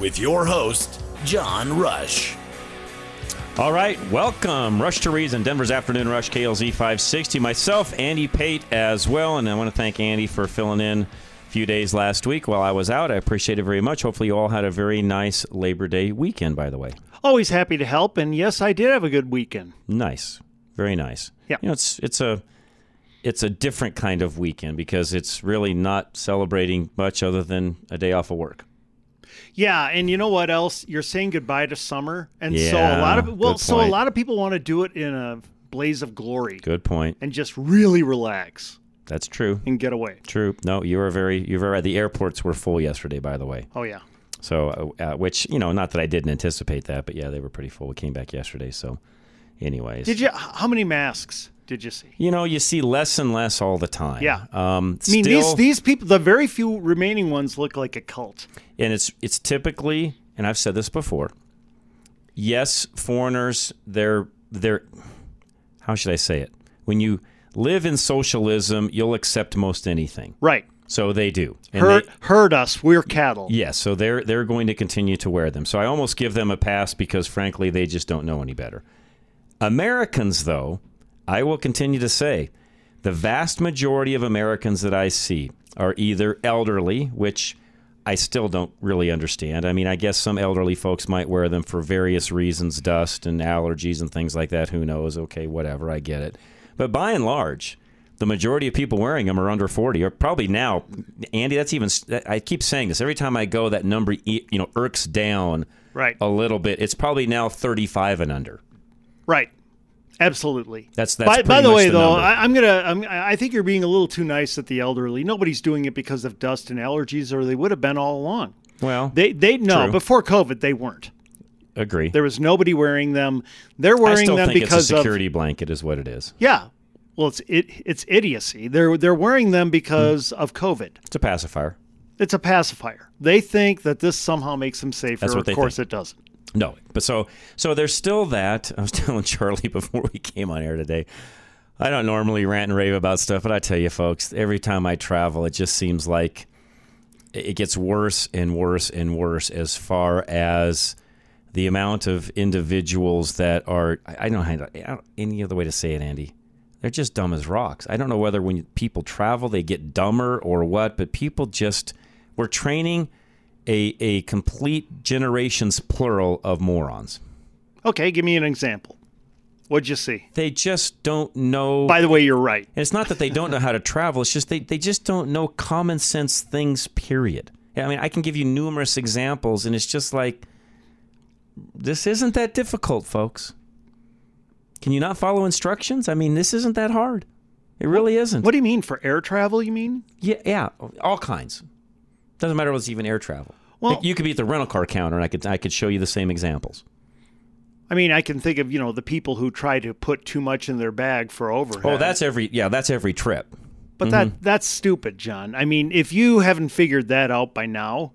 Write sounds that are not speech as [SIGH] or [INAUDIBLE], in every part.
With your host, John Rush. All right, welcome. Rush to Reason, Denver's Afternoon Rush, KLZ 560. Myself, Andy Pate as well, and I want to thank Andy for filling in a few days last week while I was out. I appreciate it very much. Hopefully, you all had a very nice Labor Day weekend, by the way. Always happy to help, and yes, I did have a good weekend. Nice, very nice. Yeah. you know, it's it's a it's a different kind of weekend because it's really not celebrating much other than a day off of work. Yeah, and you know what else? You're saying goodbye to summer, and so a lot of well, so a lot of people want to do it in a blaze of glory Good point. and just really relax That's true. and get away. True. No, you were very you were right. The airports were full yesterday, by the way. Oh yeah, So, uh, uh, which you know, not that I didn't anticipate that, but yeah, they were pretty full. We came back yesterday, so, anyways, did you? How many masks did you see? You know, you see less and less all the time. Yeah. Um, I mean, still, these these people, the very few remaining ones, look like a cult. and it's it's typically, and I've said this before. Yes, foreigners, they're they're. How should I say it? When you live in socialism, you'll accept most anything. Right. So they do. Hurt, they- herd us. We're cattle. Yes, so they're they're going to continue to wear them. So I almost give them a pass because frankly they just don't know any better. Americans though, I will continue to say, the vast majority of Americans that I see are either elderly, which I still don't really understand. I mean, I guess some elderly folks might wear them for various reasons, dust and allergies and things like that. Who knows? Okay, whatever, I get it. But by and large, the majority of people wearing them are under 40 or probably now andy that's even i keep saying this every time i go that number you know irks down Right. a little bit it's probably now 35 and under Right. Absolutely. That's- that's by, by the way, the though, number. I, I'm gonna. I'm, I think you're being a little too nice at the elderly. Nobody's doing it because of dust and allergies, or they would have been all along. well They they no True. before COVID they weren't. agree There was nobody wearing them. They're wearing them because it's a security blanket is what it is yeah. Well, it's it it's idiocy. They're they're wearing them because Hmm. of COVID. it's a pacifier It's a pacifier. They think that this somehow makes them safer. Of course, think. it doesn't. No, but so so there's still that. I was [LAUGHS] telling Charlie before we came on air today. I don't normally rant and rave about stuff, but I tell you, folks, every time I travel, it just seems like it gets worse and worse and worse as far as the amount of individuals that are. I don't to, any other way to say it, Andy. They're just dumb as rocks. I don't know whether when people travel they get dumber or what, but people just we're training a a complete generations plural of morons. Okay, give me an example. What'd you see? They just don't know. By the way, you're right. and it's not that they don't know how to travel. It's just they, they just don't know common sense things. Period. I mean, I can give you numerous examples, and it's just like this isn't that difficult, folks. Can you not follow instructions? I mean, this isn't that hard. It really isn't. What do you mean for air travel? You mean? Yeah, yeah, all kinds. Doesn't matter whether it's even air travel. Well- you could be at the rental car counter, and I could I could show you the same examples. I mean, I can think of you know the people who try to put too much in their bag for overhead. Oh, that's every yeah, that's every trip. but that mm-hmm. that's stupid, John. I mean, if you haven't figured that out by now,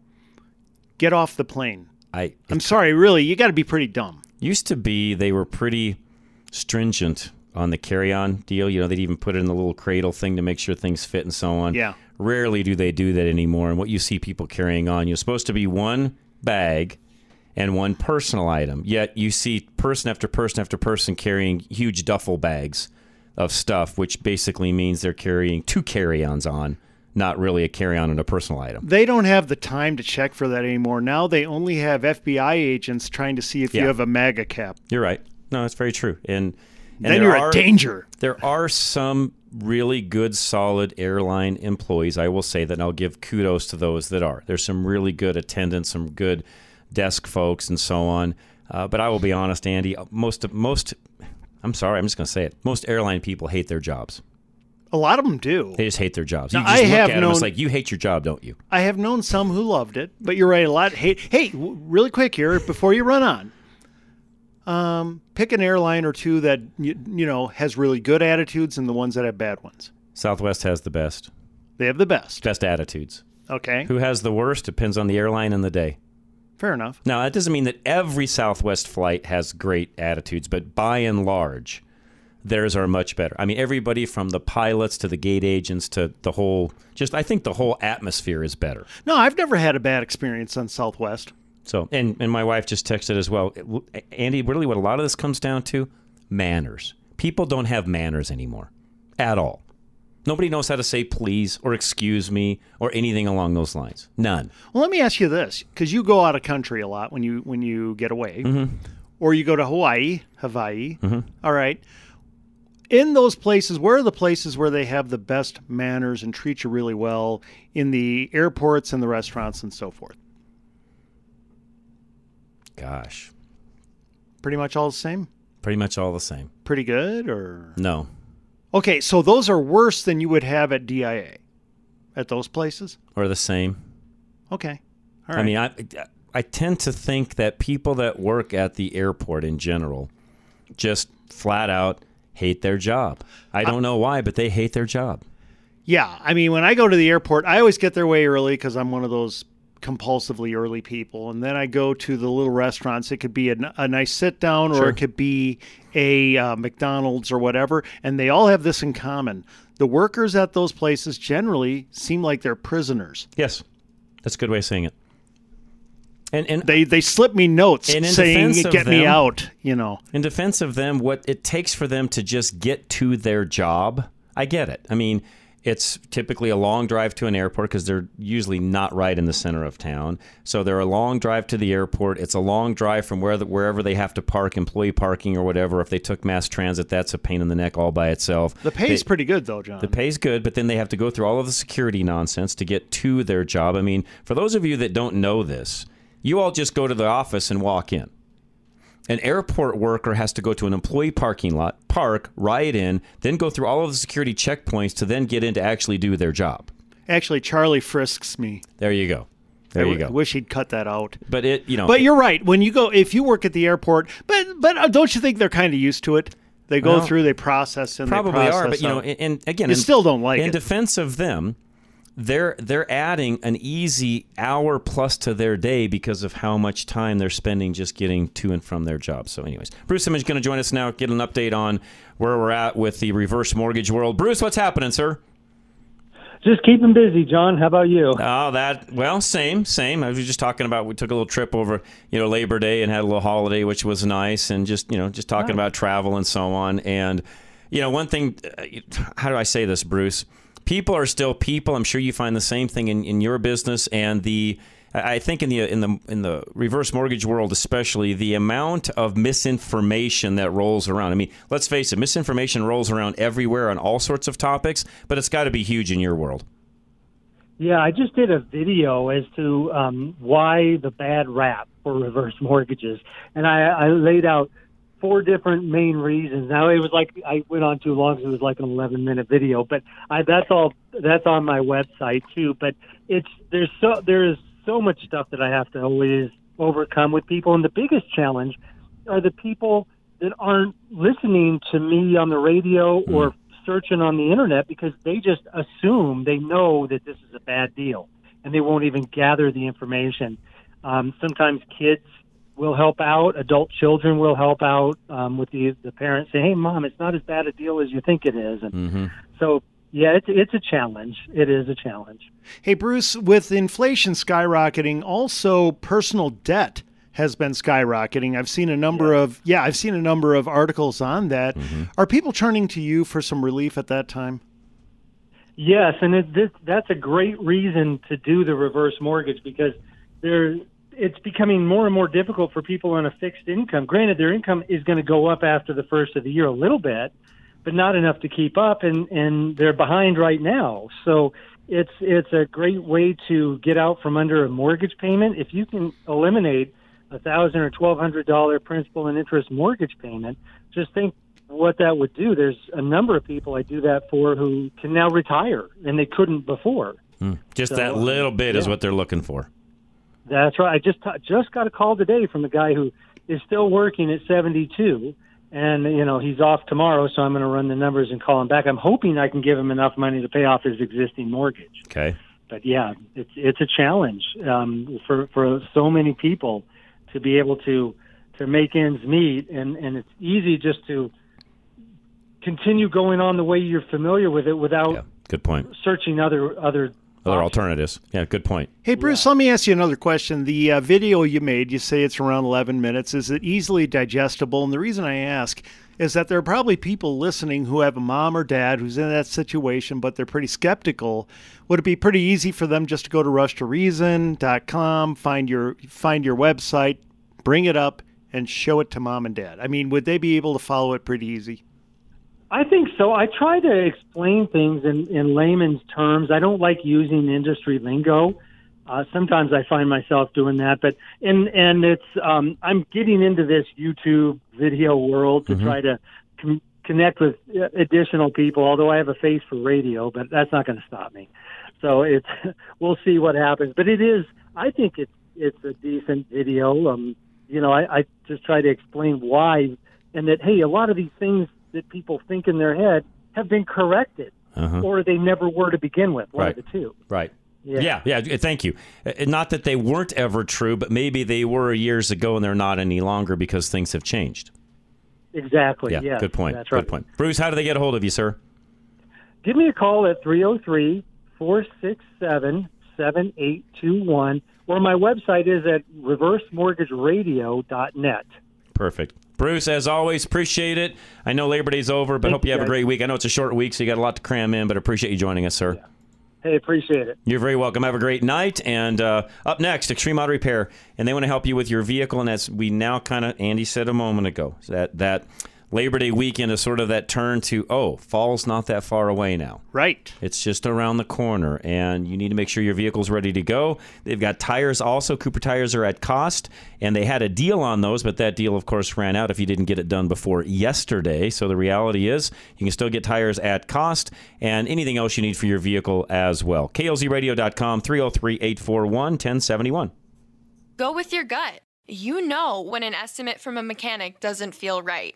get off the plane. I I'm sorry, really, you got to be pretty dumb. used to be they were pretty stringent on the carry-on deal. You know, they'd even put it in the little cradle thing to make sure things fit and so on. Yeah. Rarely do they do that anymore. And what you see people carrying on, you're supposed to be one bag and one personal item. Yet you see person after person after person carrying huge duffel bags of stuff, which basically means they're carrying two carry-ons on, not really a carry on and a personal item. They don't have the time to check for that anymore. Now they only have FBI agents trying to see if Yeah. you have a MAGA cap. You're right. No, that's very true. And, and Then you're are- a danger. There are some really good, solid airline employees. I will say that, and I'll give kudos to those that are. There's some really good attendants, some good desk folks, and so on. Uh, but I will be honest, Andy. Most most, I'm sorry, I'm just going to say it. Most airline people hate their jobs. A lot of them do. They just hate their jobs. Now, you just I look have at them, it's known- like you hate your job, don't you? I have known some who loved it, but you're right. A lot hate. Hey, really quick here before you run on. Um, pick an airline or two that you, you know has really good attitudes and the ones that have bad ones. Southwest has the best, They have the best. best attitudes. Okay, Who has the worst depends on the airline and the day. fair enough. Now, that doesn't mean that every Southwest flight has great attitudes, but by and large, theirs are much better. I mean, everybody from the pilots to the gate agents to the whole, just I think the whole atmosphere is better. No, I've never had a bad experience on Southwest. So, and, and my wife just texted as well. Andy, really what a lot of this comes down to manners. People don't have manners anymore at all. Nobody knows how to say please or excuse me or anything along those lines. None. Well, let me ask you this, because you go out of country a lot when you when you get away, Mm-hmm. or you go to Hawaii, Hawaii. All right. In those places, where are the places where they have the best manners and treat you really well in the airports and the restaurants and so forth? Gosh, Pretty much all the same. pretty much all the same. Pretty good, or No. okay. So those are worse than you would have at DIA, at those places. Or the same. Okay. All right. I mean, I I tend to think that people that work at the airport in general just flat out hate their job. I don't know why, but they hate their job. Yeah, I mean, when I go to the airport, I always get there way early because I'm one of those compulsively early people. And then I go to the little restaurants. It could be a nice sit down, or Sure. it could be a uh, McDonald's or whatever. And they all have this in common: the workers at those places generally seem like they're prisoners. Yes, that's a good way of saying it. And and They they slip me notes And saying, "Get me out," you know. in defense of them, what it takes for them to just get to their job, I get it. I mean, it's typically a long drive to an airport because they're usually not right in the center of town. So they're a long drive to the airport. It's a long drive from where the, wherever they have to park, employee parking or whatever. If they took mass transit, that's a pain in the neck all by itself. The pay's They- pretty good though, John. the pay's good, but then they have to go through all of the security nonsense to get to their job. I mean, for those of you that don't know this, you all just go to the office and walk in. An airport worker has to go to an employee parking lot, park, ride in, then go through all of the security checkpoints to then get in to actually do their job. Actually, Charlie frisks me. There you go. There I you go. Wish he'd cut that out. But it, you know, But you're right. When you go, if you work at the airport, but but uh, don't you think they're kind of used to it? They go Well, through, they process, and probably they are. But you know, and, and again, You in- still don't like in it. defense of them, they're they're adding an easy hour plus to their day because of how much time they're spending just getting to and from their job. So, anyways, Bruce Simmons going to join us now, get an update on where we're at with the reverse mortgage world. Bruce, what's happening, sir? Just keeping busy, John. How about you? Oh, that well, same, same. I was just talking about we took a little trip over, you know, Labor Day and had a little holiday, which was nice, and just you know, just talking about travel and so on. And you know, one thing, uh, how do I say this, Bruce? People are still people. I'm sure you find the same thing in, in your business, and the I think in the in the in the reverse mortgage world, especially the amount of misinformation that rolls around. I mean, let's face it, misinformation rolls around everywhere on all sorts of topics, but it's got to be huge in your world. Yeah, I just did a video as to um, why the bad rap for reverse mortgages, and I, I laid out four different main reasons. Now it was like I went on too long, so it was like an 11 minute video, but I, that's all. That's on my website too. But it's there's so there is so much stuff that I have to always overcome with people, and the biggest challenge are the people that aren't listening to me on the radio or searching on the internet because they just assume they know that this is a bad deal and they won't even gather the information. Um, sometimes kids will help out, adult children will help out um, with the the parents say, "Hey, mom, it's not as bad a deal as you think it is." And Mm-hmm. so, yeah, it's it's a challenge. It is a challenge. Hey, Bruce, with inflation skyrocketing, also personal debt has been skyrocketing. I've seen a number of yeah, I've seen a number of articles on that. Mm-hmm. Are people turning to you for some relief at that time? Yes, and it, this, that's a great reason to do the reverse mortgage because there it's becoming more and more difficult for people on a fixed income. Granted, their income is going to go up after the first of the year a little bit, but not enough to keep up, and and they're behind right now. So it's it's a great way to get out from under a mortgage payment if you can eliminate a thousand or twelve hundred dollar principal and interest mortgage payment. Just think what that would do. There's a number of people I do that for who can now retire and they couldn't before. Hmm. Just So, that little bit is what they're looking for. That's right. I just just got a call today from a guy who is still working at 72, and you know he's off tomorrow, so I'm going to run the numbers and call him back. I'm hoping I can give him enough money to pay off his existing mortgage. Okay. But yeah, it's it's a challenge um, for for so many people to be able to to make ends meet, and and it's easy just to continue going on the way you're familiar with it without Yeah. Good point. searching other other Other alternatives. Yeah, good point. Hey, Bruce, let me ask you another question. The uh, video you made, you say it's around 11 minutes. Is it easily digestible? And the reason I ask is that there are probably people listening who have a mom or dad who's in that situation, but they're pretty skeptical. Would it be pretty easy for them just to go to rushtoreason.com, find your find your website, bring it up, and show it to mom and dad? I mean, would they be able to follow it pretty easy? I think so. I try to explain things in, in layman's terms. I don't like using industry lingo. Uh, sometimes I find myself doing that, but and and it's um, I'm getting into this YouTube video world to try to com- connect with uh, additional people. Although I have a face for radio, but that's not going to stop me. So it's [LAUGHS] we'll see what happens. But it is. I think it's it's a decent video. Um, you know, I, I just try to explain why, and that hey, a lot of these things that people think in their head have been corrected, Uh-huh. or they never were to begin with. One Right. of the two. Right. Yeah. yeah, yeah. Thank you. Uh, Not that they weren't ever true, but maybe they were years ago and they're not any longer because things have changed. Exactly. Yeah, yes, good point. That's right. Good point. Bruce, how do they get a hold of you, sir? Give me a call at 303 467 7821, or my website is at reversemortgageradio.net. Perfect. Bruce, as always, appreciate it. I know Labor Day's over, but Thank hope you you, have a great week. I know it's a short week, so you got a lot to cram in, but appreciate you joining us, sir. Hey, appreciate it. You're very welcome. Have a great night. And uh, up next, Extreme Auto Repair, and they want to help you with your vehicle. And as we now kind of, Andy said a moment ago, that that Labor Day weekend is sort of that turn to oh, fall's not that far away now. Right. It's just around the corner, and you need to make sure your vehicle's ready to go. They've got tires also. Cooper tires are at cost, and they had a deal on those, but that deal, of course, ran out if you didn't get it done before yesterday. So the reality is, you can still get tires at cost and anything else you need for your vehicle as well. KLZradio.com, 303 841 1071. Go with your gut. You know when an estimate from a mechanic doesn't feel right.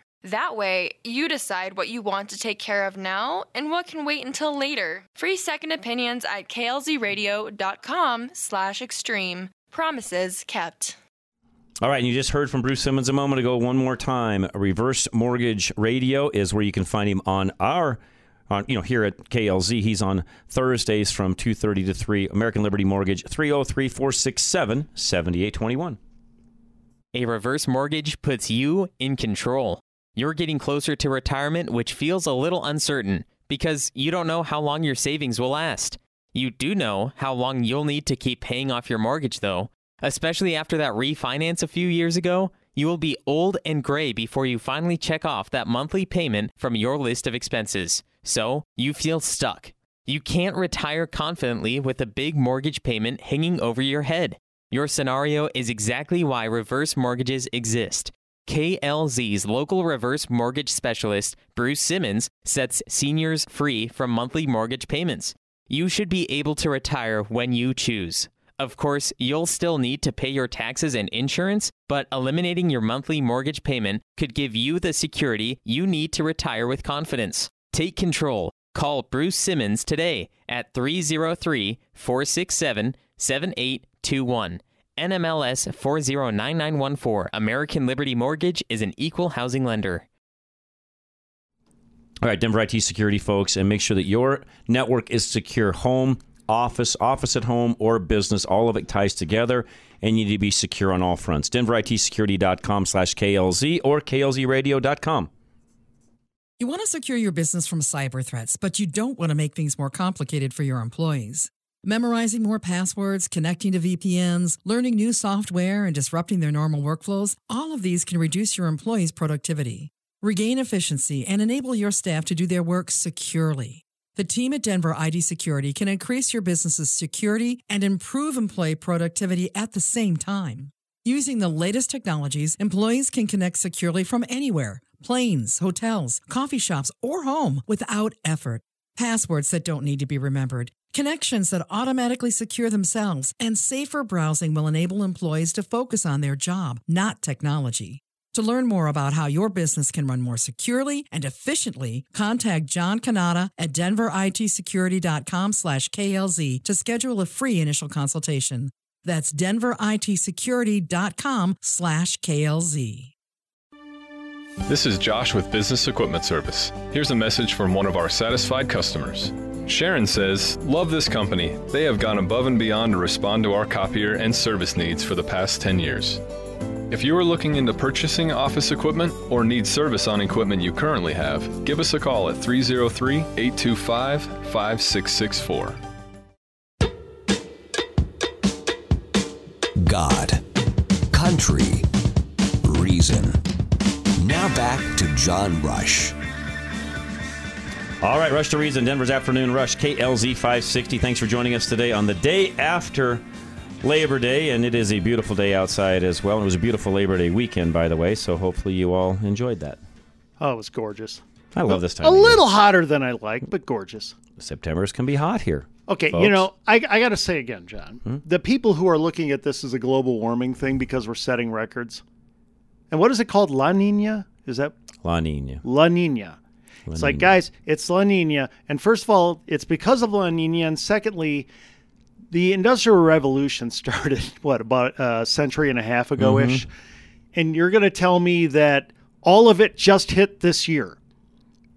That way, you decide what you want to take care of now and what can wait until later. Free second opinions at klzradio.com slash extreme. Promises kept. All right, and you just heard from Bruce Simmons a moment ago. One more time, Reverse Mortgage Radio is where you can find him on our, on you know here at KLZ. He's on Thursdays from two thirty to three. American Liberty Mortgage 303-467-7821. A reverse mortgage puts you in control. You're getting closer to retirement, which feels a little uncertain because you don't know how long your savings will last. You do know how long you'll need to keep paying off your mortgage, though. Especially after that refinance a few years ago, you will be old and gray before you finally check off that monthly payment from your list of expenses. So you feel stuck. You can't retire confidently with a big mortgage payment hanging over your head. Your scenario is exactly why reverse mortgages exist. KLZ's local reverse mortgage specialist, Bruce Simmons, sets seniors free from monthly mortgage payments. you should be able to retire when you choose. Of course, you'll still need to pay your taxes and insurance, but eliminating your monthly mortgage payment could give you the security you need to retire with confidence. Take control. Call Bruce Simmons today at 303 467 7821. NMLS 409914. American Liberty Mortgage is an equal housing lender. All right, Denver IT security folks, and make sure that your network is secure. Home, office, office at home, or business, all of it ties together, and you need to be secure on all fronts. DenverITSecurity.com slash KLZ or KLZRadio.com. You want to secure your business from cyber threats, but you don't want to make things more complicated for your employees. Memorizing more passwords, connecting to VPNs, learning new software, and disrupting their normal workflows, all of these can reduce your employees' productivity. Regain efficiency and enable your staff to do their work securely. The team at Denver IT Security can increase your business's security and improve employee productivity at the same time. Using the latest technologies, employees can connect securely from anywhere planes, hotels, coffee shops, or home without effort. Passwords that don't need to be remembered, connections that automatically secure themselves, and safer browsing will enable employees to focus on their job, not technology. To learn more about how your business can run more securely and efficiently, contact John Canada at denveritsecurity.com slash KLZ to schedule a free initial consultation. That's denveritsecurity.com slash KLZ. This is Josh with Business Equipment Service. Here's a message from one of our satisfied customers. Sharon says, Love this company. They have gone above and beyond to respond to our copier and service needs for the past 10 years. If you are looking into purchasing office equipment or need service on equipment you currently have, give us a call at 303 825 5664. God, country, reason. Now back to John Rush. All right, Rush to Reason, Denver's Afternoon Rush, KLZ 560. Thanks for joining us today on the day after Labor Day, and it is a beautiful day outside as well. It was a beautiful Labor Day weekend, by the way, so hopefully you all enjoyed that. Oh, it was gorgeous. I love this time. A of year. little hotter than I like, but gorgeous. September's can be hot here. Okay, folks. you know, I, I got to say again, John, hmm? the people who are looking at this as a global warming thing because we're setting records, and what is it called? La Nina? Is that La Nina. La Nina? It's like, guys, it's La Nina. And first of all, it's because of La Nina. And secondly, the Industrial Revolution [LAUGHS] started, what, about a century and a half ago ish? Mm-hmm. And you're going to tell me that all of it just hit this year.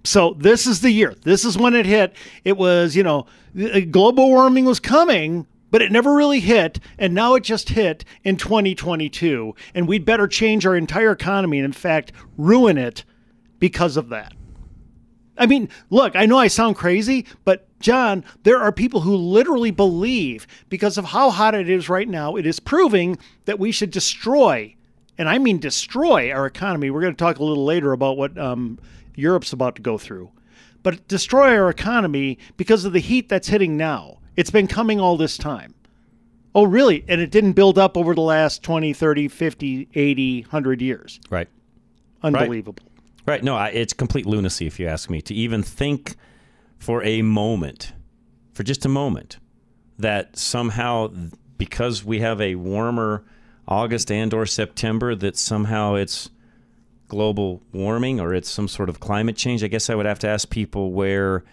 So this is the year. This is when it hit. It was, you know, uh, global warming was coming, but it never really hit. And now it just hit in 2022. And we'd better change our entire economy and, in fact, ruin it because of that. I mean, look, I know I sound crazy, but John, there are people who literally believe because of how hot it is right now, it is proving that we should destroy, and I mean destroy our economy. We're going to talk a little later about what um, Europe's about to go through, but destroy our economy because of the heat that's hitting now. It's been coming all this time. Oh, really? And it didn't build up over the last 20, 30, 50, 80, 100 years. Right. Unbelievable. Right. No, I, it's complete lunacy, if you ask me, to even think for a moment, for just a moment, that somehow because we have a warmer August and or September, that somehow it's global warming or it's some sort of climate change. I guess I would have to ask people where,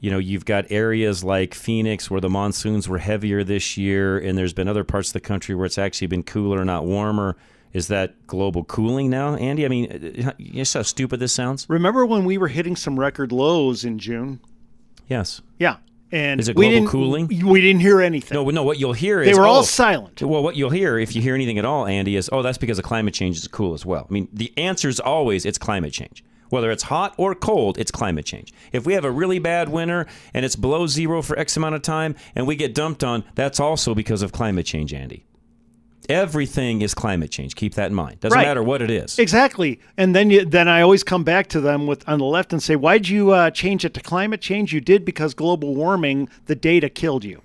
you know, you've got areas like Phoenix where the monsoons were heavier this year, and there's been other parts of the country where it's actually been cooler, not warmer. Is that global cooling now, Andy? I mean, you see how stupid this sounds? Remember when we were hitting some record lows in June? Yes. Yeah. And Is it global cooling? We didn't hear anything. No, no. What you'll hear is They were all oh, silent. Well, what you'll hear if you hear anything at all, Andy, is oh, that's because of climate change is cool as well. I mean, the answer is always it's climate change. Whether it's hot or cold, it's climate change. If we have a really bad winter and it's below zero for X amount of time and we get dumped on, that's also because of climate change, Andy. Everything is climate change. Keep that in mind. Doesn't Right. matter what it is. Exactly. And then you, then I always come back to them with on the left and say, "Why'd you uh, change it to climate change? You did because global warming, the data killed you.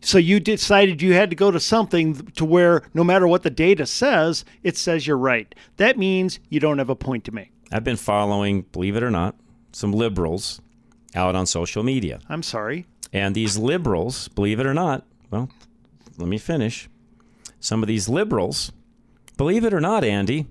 So you decided you had to go to something to where no matter what the data says, it says you're right. That means you don't have a point to make. I've been following, believe it or not, some liberals out on social media. I'm sorry. And these liberals, believe it or not, well, let me finish. Some of these liberals, believe it or not, Andy,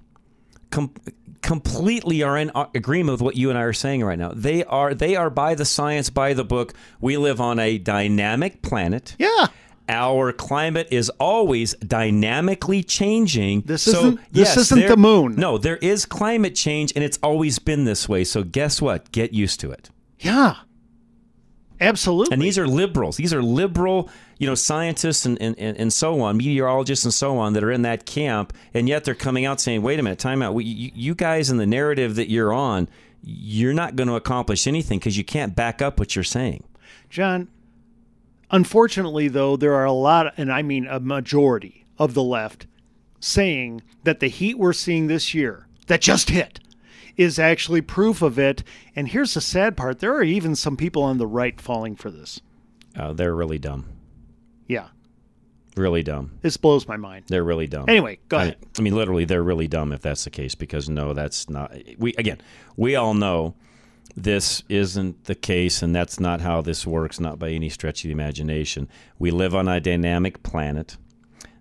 com- completely are in agreement with what you and I are saying right now. They are they are by the science, by the book. We live on a dynamic planet. Yeah. Our climate is always dynamically changing. This So, isn't this yes, isn't there- the moon. No, there is climate change, and it's always been this way. So guess what? Get used to it. Yeah. Absolutely. And these are liberals. These are liberal, you know, scientists and, and, and, so on, meteorologists and so on that are in that camp. And yet they're coming out saying, wait a minute, time out. You, you guys in the narrative that you're on, you're not going to accomplish anything because you can't back up what you're saying. John, unfortunately, though, there are a lot, and I mean a majority of the left, saying that the heat we're seeing this year that just hit is actually proof of it. And here's the sad part there are even some people on the right falling for this. Uh, they're really dumb. Really dumb. This blows my mind. They're really dumb. Anyway, go I- ahead. I mean, literally, they're really dumb if that's the case. Because no, that's not. We again, we all know this isn't the case, and that's not how this works. Not by any stretch of the imagination. We live on a dynamic planet.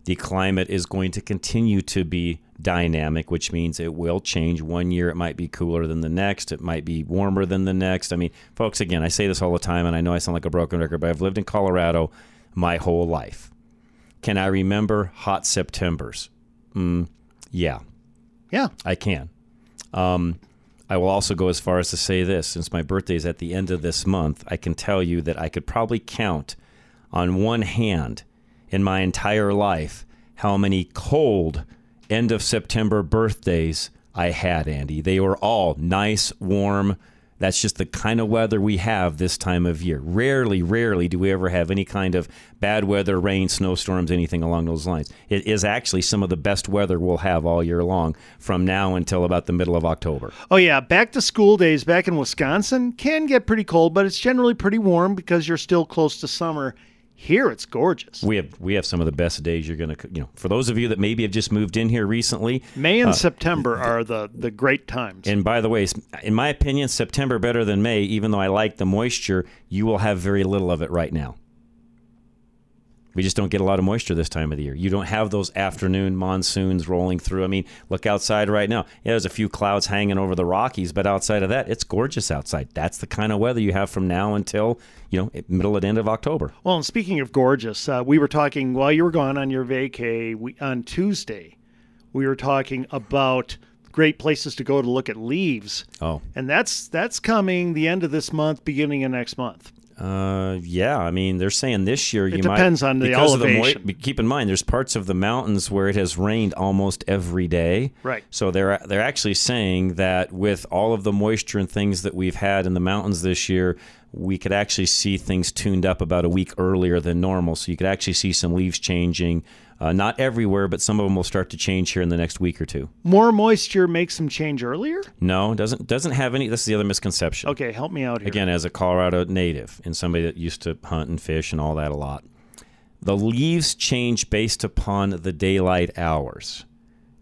The climate is going to continue to be dynamic, which means it will change. One year it might be cooler than the next. It might be warmer than the next. I mean, folks, again, I say this all the time, and I know I sound like a broken record, but I've lived in Colorado my whole life. Can I remember hot Septembers? Mm, yeah. Yeah. I can. Um, I will also go as far as to say this since my birthday is at the end of this month, I can tell you that I could probably count on one hand in my entire life how many cold end of September birthdays I had, Andy. They were all nice, warm. That's just the kind of weather we have this time of year. Rarely, rarely do we ever have any kind of bad weather, rain, snowstorms, anything along those lines. It is actually some of the best weather we'll have all year long from now until about the middle of October. Oh, yeah. Back to school days back in Wisconsin can get pretty cold, but it's generally pretty warm because you're still close to summer. Here it's gorgeous. We have we have some of the best days you're going to you know for those of you that maybe have just moved in here recently. May and uh, September are the, the great times. And by the way, in my opinion, September better than May. Even though I like the moisture, you will have very little of it right now. We just don't get a lot of moisture this time of the year. You don't have those afternoon monsoons rolling through. I mean, look outside right now. Yeah, there's a few clouds hanging over the Rockies, but outside of that, it's gorgeous outside. That's the kind of weather you have from now until you know middle and end of October. Well, and speaking of gorgeous, uh, we were talking while you were gone on your vacay we, on Tuesday. We were talking about great places to go to look at leaves, Oh, and that's that's coming the end of this month, beginning of next month. Uh, yeah. I mean, they're saying this year you It might depends on the because of elevation. moi- keep in mind, there's parts of the mountains where it has rained almost every day. Right. So they're they're actually saying that with all of the moisture and things that we've had in the mountains this year, we could actually see things tuned up about a week earlier than normal. So you could actually see some leaves changing. Uh, not everywhere, but some of them will start to change here in the next week or two. More moisture makes them change earlier. No, doesn't doesn't have any. This is the other misconception. Okay, help me out here. Again, as a Colorado native and somebody that used to hunt and fish and all that a lot, the leaves change based upon the daylight hours,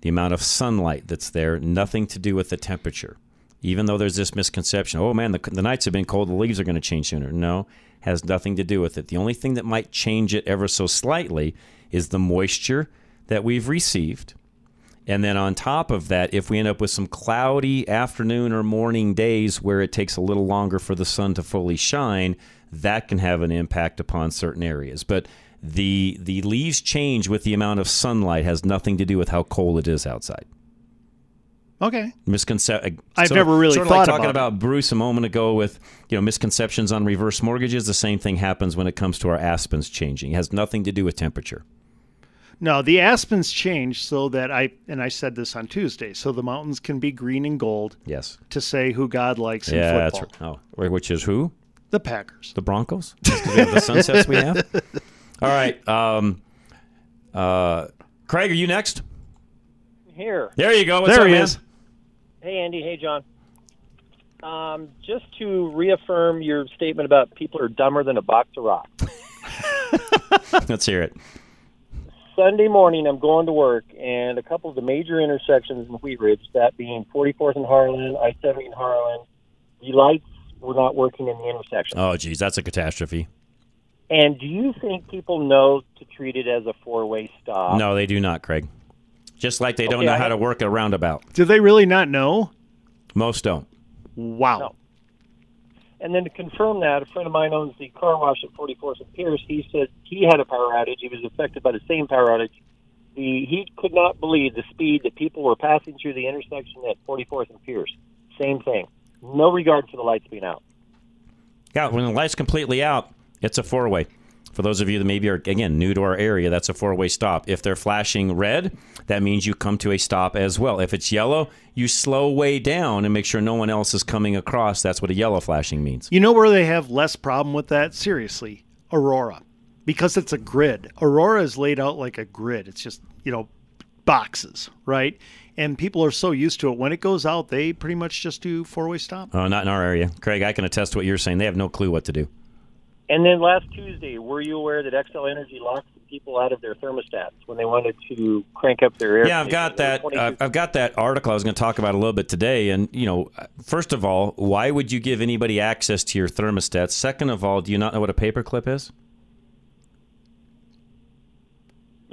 the amount of sunlight that's there, nothing to do with the temperature. Even though there's this misconception, oh man, the, the nights have been cold, the leaves are going to change sooner. No, has nothing to do with it. The only thing that might change it ever so slightly is the moisture that we've received. And then on top of that, if we end up with some cloudy afternoon or morning days where it takes a little longer for the sun to fully shine, that can have an impact upon certain areas. But the the leaves change with the amount of sunlight has nothing to do with how cold it is outside. Okay. Misconception. I've never really sort of thought like talking about about Bruce a moment ago with you know misconceptions on reverse mortgages. The same thing happens when it comes to our aspens changing. It has nothing to do with temperature. No, the aspens change so that I and I said this on Tuesday, so the mountains can be green and gold. Yes. To say who God likes in yeah, football. that's right. Oh, which is who? The Packers. The Broncos? The sunsets we have? [LAUGHS] All right. Um, uh, Craig, are you next? Here. There you go. What's There up, he man? is. Hey, Andy. Hey, John. Um, just to reaffirm your statement about people are dumber than a box of rocks. [LAUGHS] Let's hear it. Sunday morning, I'm going to work, and a couple of the major intersections in Wheat Ridge, that being 44th and Harlan, I-70 and Harlan, the lights were not working in the intersection. Oh, geez, that's a catastrophe. And do you think people know to treat it as a four-way stop? No, they do not, Craig. Just like they don't Okay, know I how to work a roundabout. Do they really not know? Most don't. Wow. No. And then to confirm that, a friend of mine owns the car wash at 44th and Pierce. He said he had a power outage. He was affected by the same power outage. The, he could not believe the speed that people were passing through the intersection at 44th and Pierce. Same thing. No regard for the lights being out. Yeah, when the light's completely out, it's a four way. For those of you that maybe are, again, new to our area, that's a four way stop. If they're flashing red, that means you come to a stop as well. If it's yellow, you slow way down and make sure no one else is coming across. That's what a yellow flashing means. You know where they have less problem with that? Seriously, Aurora. Because it's a grid. Aurora is laid out like a grid. It's just, you know, boxes, right? And people are so used to it. When it goes out, they pretty much just do four way stop. Oh, not in our area. Craig, I can attest to what you're saying. They have no clue what to do. And then last Tuesday, were you aware that Xcel Energy locked some people out of their thermostats when they wanted to crank up their air? Yeah, I've got that. Uh, I've got that article I was going to talk about a little bit today. And you know, first of all, why would you give anybody access to your thermostat? Second of all, do you not know what a paperclip is?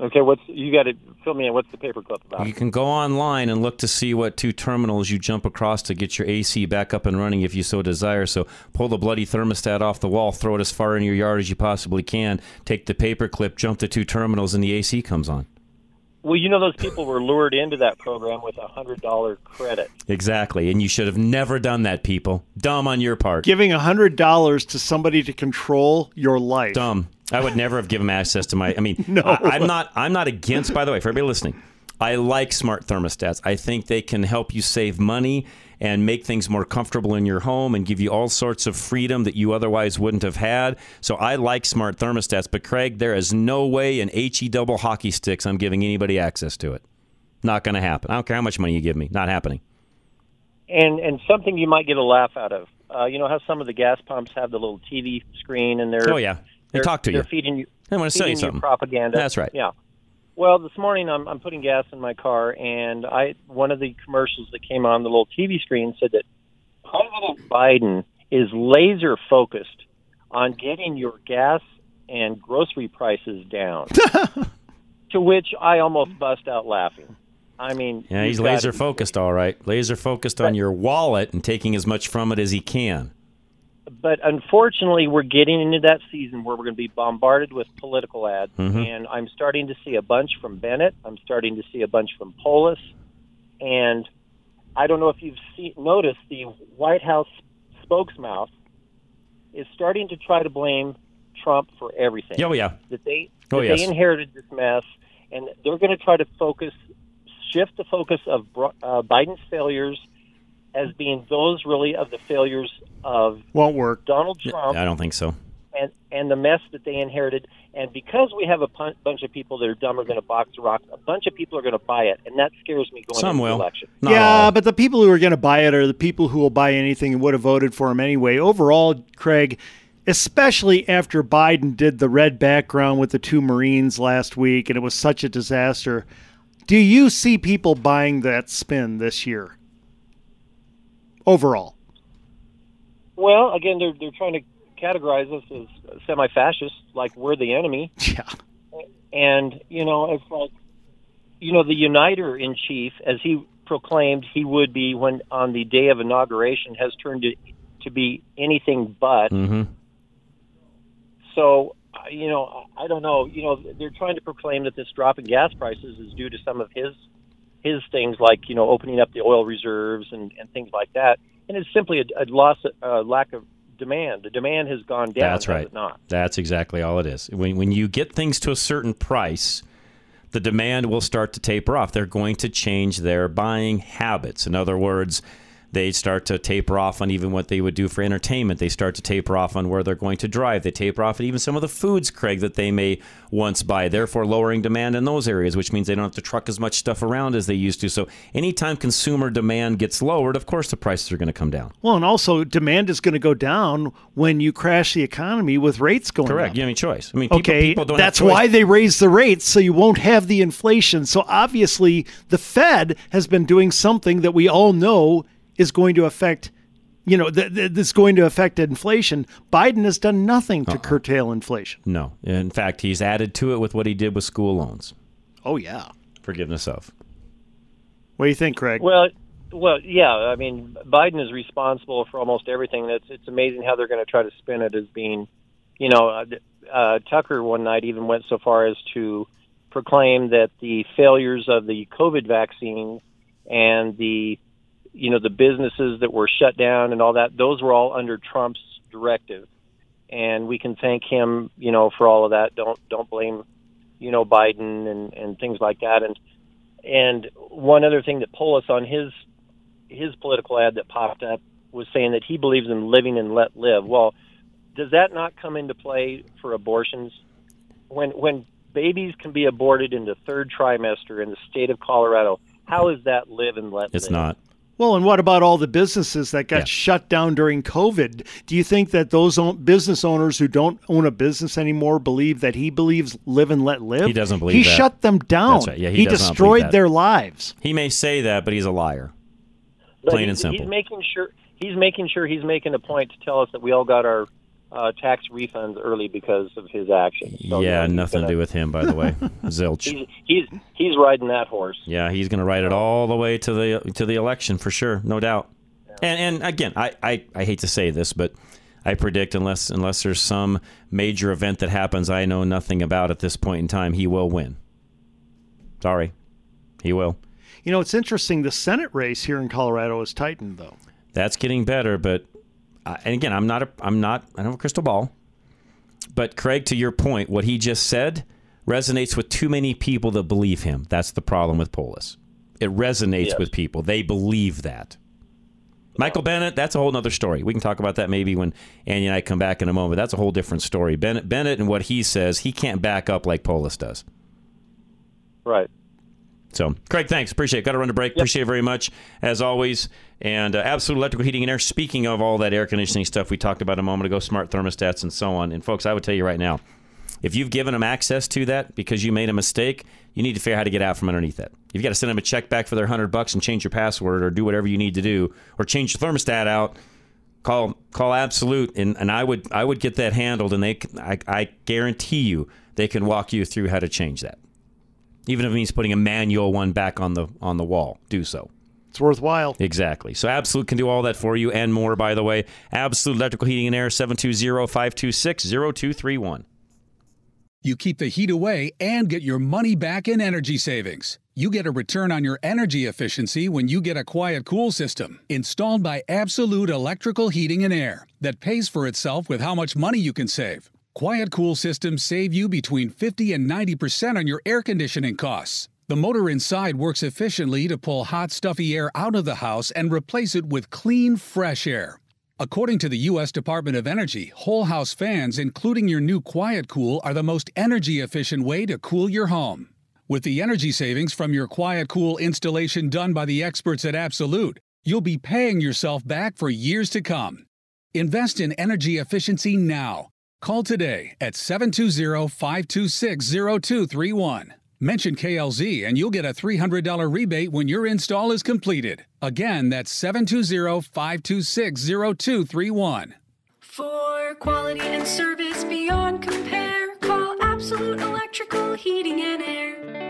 Okay, what's you got to fill me in? What's the paperclip about? You can go online and look to see what two terminals you jump across to get your AC back up and running if you so desire. So pull the bloody thermostat off the wall, throw it as far in your yard as you possibly can, take the paperclip, jump the two terminals, and the AC comes on. Well, you know those people were lured into that program with a hundred dollar credit. Exactly. And you should have never done that, people. Dumb on your part. Giving a $100 to somebody to control your life. Dumb. I would never have given them access to my. I mean, [LAUGHS] No. I, am not. I'm not against. By the way, for everybody listening, I like smart thermostats. I think they can help you save money and make things more comfortable in your home and give you all sorts of freedom that you otherwise wouldn't have had. So I like smart thermostats. But Craig, there is no way in he double hockey sticks I'm giving anybody access to it. Not going to happen. I don't care how much money you give me. Not happening. And and something you might get a laugh out of. Uh, you know how some of the gas pumps have the little TV screen and they're Oh, yeah. They talk to they're you. feeding you. They wanna sell you something. propaganda. That's right. Yeah. Well, this morning I'm I'm putting gas in my car, and I one of the commercials that came on the little TV screen said that President Biden is laser focused on getting your gas and grocery prices down. [LAUGHS] to which I almost bust out laughing. I mean, Yeah, he's laser focused, all right. Laser focused on your wallet and taking as much from it as he can. But unfortunately, we're getting into that season where we're going to be bombarded with political ads, Mhm. and I'm starting to see a bunch from Bennet. I'm starting to see a bunch from Polis, and I don't know if you've seen, noticed the White House spokesmouth is starting to try to blame Trump for everything. Oh, yeah. that they Oh, that yes. they inherited this mess, and they're going to try to focus, shift the focus of uh, Biden's failures as being those really of the failures of Won't work. Donald Trump I don't think so. and and the mess that they inherited. And because we have a pun- bunch of people that are dumber than a box of rocks, a bunch of people are going to buy it, and that scares me going Some into will. the election. yeah, but the people who are going to buy it are the people who will buy anything and would have voted for him anyway. Overall, Craig, especially after Biden did the red background with the two Marines last week and it was such a disaster, do you see people buying that spin this year? Overall. Well, again, they're they're trying to categorize us as semi-fascists, like we're the enemy. [LAUGHS] Yeah. And you know, it's like, you know, the uniter in chief, as he proclaimed he would be when on the day of inauguration, has turned to to be anything but. Mm-hmm. So, you know, I I don't know. You know, they're trying to proclaim that this drop in gas prices is due to some of his his things, like you know, opening up the oil reserves and, and things like that. And it's simply a, a loss, a lack of demand. The demand has gone down. That's right. not? That's exactly all it is. When when you get things to a certain price, the demand will start to taper off. They're going to change their buying habits. In other words, they start to taper off on even what they would do for entertainment. They start to taper off on where they're going to drive. They taper off at even some of the foods, Craig, that they may once buy, therefore lowering demand in those areas, which means they don't have to truck as much stuff around as they used to. So anytime consumer demand gets lowered, of course the prices are going to come down. Well, and also demand is going to go down when you crash the economy with rates going Correct. up. You have any choice. I mean, people, okay, people don't that's why they raise the rates so you won't have the inflation. So obviously, the Fed has been doing something that we all know is going to affect you know, th- th- that's going to affect inflation. Biden has done nothing Uh-uh. to curtail inflation. No. In fact, he's added to it with what he did with school loans. Oh yeah. Forgiveness of. What do you think, Craig? Well, well, yeah. I mean, Biden is responsible for almost everything. That's it's amazing how they're going to try to spin it as being, you know, uh, uh, Tucker one night even went so far as to proclaim that the failures of the COVID vaccine and the, you know, the businesses that were shut down and all that, those were all under Trump's directive, and we can thank him, you know, for all of that. Don't don't blame, you know, Biden and and things like that. And and one other thing that Polis on his his political ad that popped up was saying that he believes in living and let live. Well, does that not come into play for abortions? When when babies can be aborted in the third trimester in the state of Colorado, how is that live and let It's live? not. Well, and what about all the businesses that got Yeah. shut down during COVID? Do you think that those business owners who don't own a business anymore believe that he believes live and let live? He doesn't believe that. He that. shut them down. That's right. Yeah, he he does not believe destroyed their lives. He may say that, but he's a liar. But Plain he- and simple. He's making sure he's making sure he's making a point to tell us that we all got our uh, tax refunds early because of his actions. So, yeah, he's nothing to gonna- do with him, by the way. [LAUGHS] Zilch. He's, he's he's riding that horse. Yeah, he's going to ride it all the way to the to the election for sure, no doubt. And and again, I, I, I hate to say this, but I predict unless unless there's some major event that happens I know nothing about at this point in time, he will win. Sorry, he will. You know, it's interesting. The Senate race here in Colorado is tightened, though. That's getting better, but uh, and again, I'm not a I'm not I don't have a crystal ball. But Craig, to your point, what he just said resonates with too many people that believe him. That's the problem with Polis. It resonates Yes. with people. They believe that. Michael Bennet, that's a whole other story. We can talk about that maybe when Annie and I come back in a moment. That's a whole different story. Bennet, Bennet and what he says, he can't back up like Polis does. Right. So, Craig, thanks. Appreciate it. Got to run to break. Appreciate it very much, as always. And uh, Absolute Electrical Heating and Air. Speaking of all that air conditioning stuff we talked about a moment ago, smart thermostats and so on. And, folks, I would tell you right now if you've given them access to that because you made a mistake, you need to figure out how to get out from underneath that. You've got to send them a check back for their 100 bucks and change your password or do whatever you need to do or change your thermostat out. Call call Absolute and, and I would I would get that handled and they I guarantee you they can walk you through how to change that. Even if it means putting a manual one back on the on the wall, do so. It's worthwhile. Exactly. So Absolute can do all that for you and more, by the way. Absolute Electrical Heating and Air, 720-526-0231. You keep the heat away and get your money back in energy savings. You get a return on your energy efficiency when you get a quiet cool system installed by Absolute Electrical Heating and Air that pays for itself with how much money you can save. Quiet cool systems save you between 50 and 90% on your air conditioning costs. The motor inside works efficiently to pull hot, stuffy air out of the house and replace it with clean, fresh air. According to the U.S. Department of Energy, whole house fans, including your new Quiet Cool, are the most energy efficient way to cool your home. With the energy savings from your Quiet Cool installation done by the experts at Absolute, you'll be paying yourself back for years to come. Invest in energy efficiency now. Call today at 720 526 0231. Mention KLZ and you'll get a $300 rebate when your install is completed. Again, that's 720 526 0231. For quality and service beyond compare, call Absolute Electrical Heating and Air.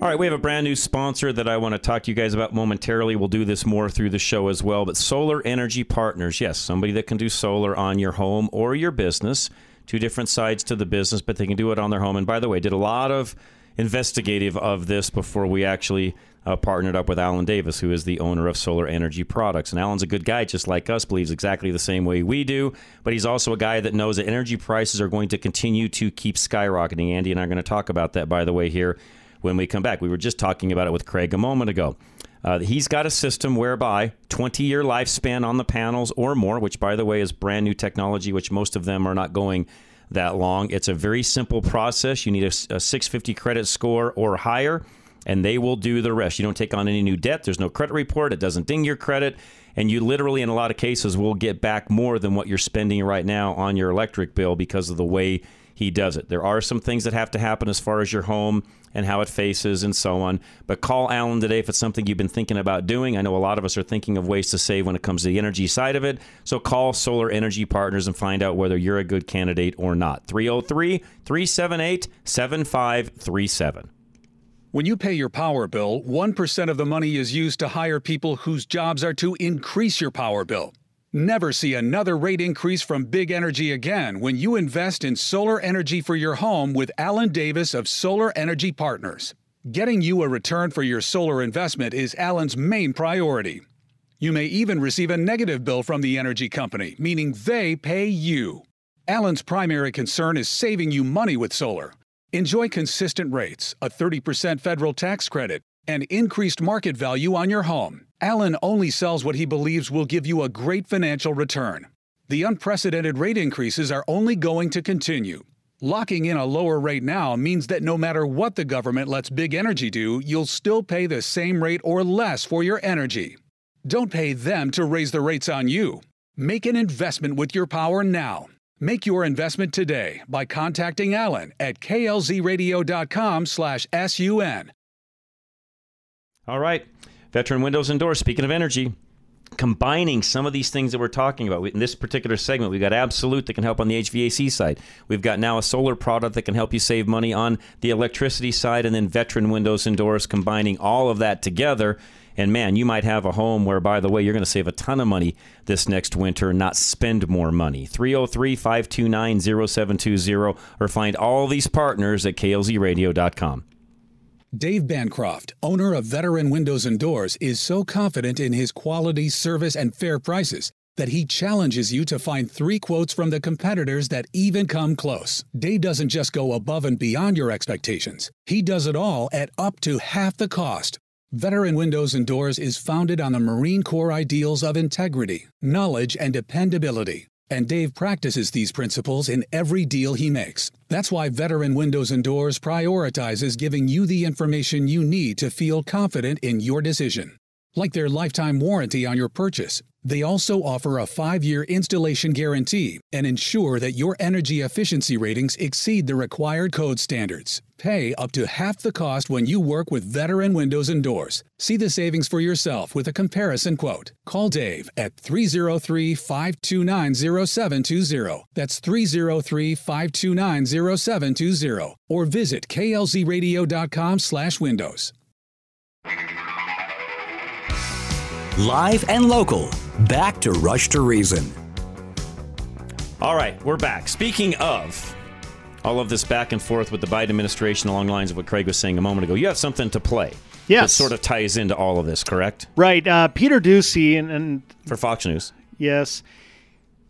All right, we have a brand new sponsor that I want to talk to you guys about momentarily. We'll do this more through the show as well. But Solar Energy Partners, yes, somebody that can do solar on your home or your business. Two different sides to the business, but they can do it on their home. And by the way, did a lot of investigative of this before we actually uh, partnered up with Alan Davis, who is the owner of Solar Energy Products. And Alan's a good guy, just like us, believes exactly the same way we do. But he's also a guy that knows that energy prices are going to continue to keep skyrocketing. Andy and I are going to talk about that, by the way, here when we come back. We were just talking about it with Craig a moment ago. Uh, he's got a system whereby 20 year lifespan on the panels or more, which, by the way, is brand new technology, which most of them are not going that long. It's a very simple process. You need a, a 650 credit score or higher, and they will do the rest. You don't take on any new debt. There's no credit report. It doesn't ding your credit. And you literally, in a lot of cases, will get back more than what you're spending right now on your electric bill because of the way he does it. There are some things that have to happen as far as your home and how it faces and so on. But call Alan today if it's something you've been thinking about doing. I know a lot of us are thinking of ways to save when it comes to the energy side of it. So call Solar Energy Partners and find out whether you're a good candidate or not. 303 378 7537. When you pay your power bill, 1% of the money is used to hire people whose jobs are to increase your power bill. Never see another rate increase from Big Energy again when you invest in solar energy for your home with Alan Davis of Solar Energy Partners. Getting you a return for your solar investment is Alan's main priority. You may even receive a negative bill from the energy company, meaning they pay you. Alan's primary concern is saving you money with solar. Enjoy consistent rates, a 30% federal tax credit, and increased market value on your home. Alan only sells what he believes will give you a great financial return. The unprecedented rate increases are only going to continue. Locking in a lower rate now means that no matter what the government lets big energy do, you'll still pay the same rate or less for your energy. Don't pay them to raise the rates on you. Make an investment with your power now. Make your investment today by contacting Alan at klzradio.com/sun. All right. Veteran Windows and Doors, speaking of energy, combining some of these things that we're talking about. In this particular segment, we've got Absolute that can help on the HVAC side. We've got now a solar product that can help you save money on the electricity side, and then Veteran Windows and Doors, combining all of that together. And man, you might have a home where, by the way, you're going to save a ton of money this next winter not spend more money. 303 529 0720 or find all these partners at klzradio.com. Dave Bancroft, owner of Veteran Windows and Doors, is so confident in his quality, service, and fair prices that he challenges you to find three quotes from the competitors that even come close. Dave doesn't just go above and beyond your expectations, he does it all at up to half the cost. Veteran Windows and Doors is founded on the Marine Corps ideals of integrity, knowledge, and dependability. And Dave practices these principles in every deal he makes. That's why Veteran Windows and Doors prioritizes giving you the information you need to feel confident in your decision. Like their lifetime warranty on your purchase, they also offer a five year installation guarantee and ensure that your energy efficiency ratings exceed the required code standards. Pay up to half the cost when you work with Veteran Windows and Doors. See the savings for yourself with a comparison quote. Call Dave at 303 529 0720. That's 303 529 0720. Or visit klzradio.com slash windows. Live and local. Back to Rush to Reason. All right, we're back. Speaking of all of this back and forth with the Biden administration along the lines of what Craig was saying a moment ago, you have something to play. Yes. That sort of ties into all of this, correct? Right. Uh, Peter Doocy and, and For Fox News. yes,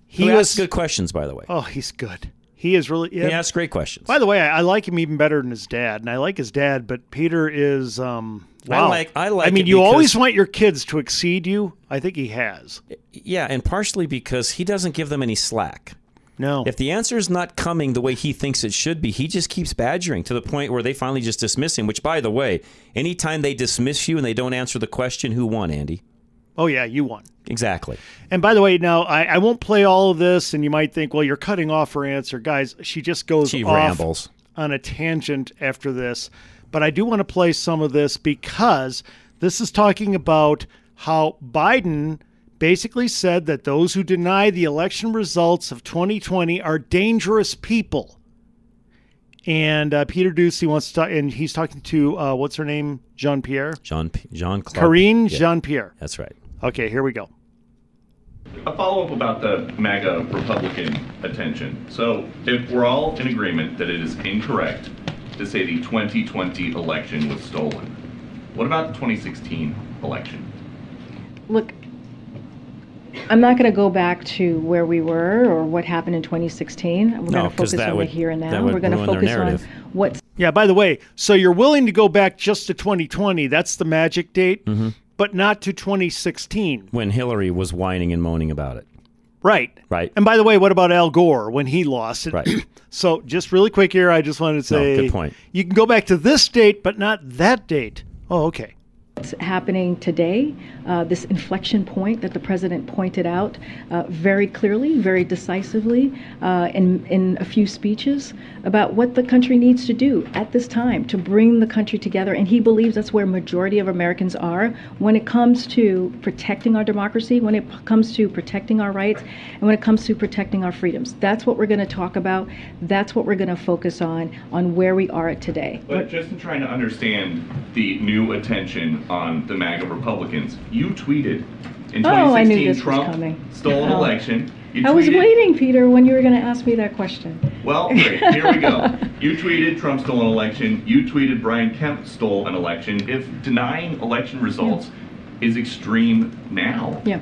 He, he asks was. good questions, by the way. Oh, he's good. He is really. Yeah. He asks great questions. By the way, I, I like him even better than his dad, and I like his dad, but Peter is. Um, I wow. like- I like I mean, you always want your kids to exceed you. I think he has. Yeah, and partially because he doesn't give them any slack. No. If the answer is not coming the way he thinks it should be, he just keeps badgering to the point where they finally just dismiss him. Which, by the way, anytime they dismiss you and they don't answer the question, who won, Andy? Oh yeah, you won. Exactly. And by the way, now I, I won't play all of this, and you might think, well, you're cutting off her answer, guys. She just goes She off rambles. on a tangent after this. But I do want to play some of this because this is talking about how Biden basically said that those who deny the election results of 2020 are dangerous people. And uh, Peter Doocy wants to talk, and he's talking to uh, what's her name, Jean Pierre, Jean Jean Claude. Karine Yeah, Jean Pierre. That's right. Okay, here we go. A follow up about the MAGA Republican attention. So, if we're all in agreement that it is incorrect to say the 2020 election was stolen, what about the 2016 election? Look, I'm not going to go back to where we were or what happened in 2016. We're No, going to focus on would- the here and now. We're going to focus on narrative. what's Yeah, by the way, so you're willing to go back just to 2020. That's the magic date, Mm-hmm. But not to 2016. When Hillary was whining and moaning about it. Right. Right. And by the way, what about Al Gore when he lost it? Right. [CLEARS THROAT] so just really quick here, I just wanted to No, say good point. you can go back to this date, but not that date. Oh, okay. Happening today, uh, this inflection point that the president pointed out uh, very clearly, very decisively uh, in, in a few speeches about what the country needs to do at this time to bring the country together. And he believes that's where majority of Americans are when it comes to protecting our democracy, when it p- comes to protecting our rights, and when it comes to protecting our freedoms. That's what we're going to talk about. That's what we're going to focus on, on where we are at today. But just in trying to understand the new attention on the MAGA Republicans, you tweeted in 2016 Oh, I knew this was Trump coming. stole an Oh. election. You I was waiting, Peter, when you were going to ask me that question. Well, great. Here we go. [LAUGHS] You tweeted Trump stole an election. You tweeted Brian Kemp stole an election. If denying election results is extreme now, Yeah.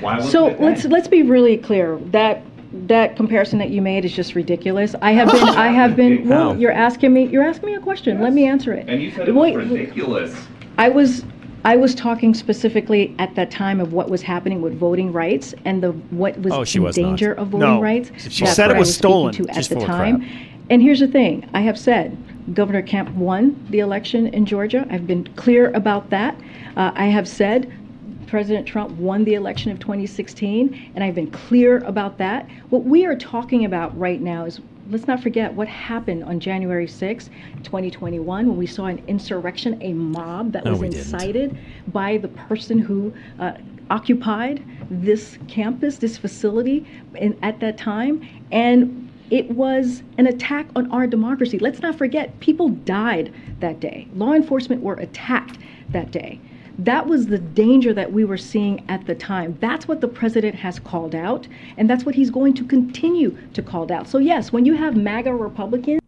why was So it let's let's be really clear. That that comparison that you made is just ridiculous. I have been I have been [LAUGHS] well, you're asking me you're asking me a question. Let me answer it. And you said it was Wait, ridiculous. I was I was talking specifically at that time of what was happening with voting rights and the what was Oh, she in was not. danger of voting No. rights. She That's said it was speaking stolen. To at the time. crap. And here's the thing: I have said Governor Kemp won the election in Georgia. I've been clear about that. Uh, I have said President Trump won the election of 2016, and I've been clear about that. What we are talking about right now is let's not forget what happened on January 6, 2021, when we saw an insurrection, a mob that No, was we didn't. incited by the person who uh, occupied this campus, this facility in, at that time. And it was an attack on our democracy. Let's not forget, people died that day. Law enforcement were attacked that day. That was the danger that we were seeing at the time. That's what the president has called out, and that's what he's going to continue to call out. So yes, when you have MAGA Republicans,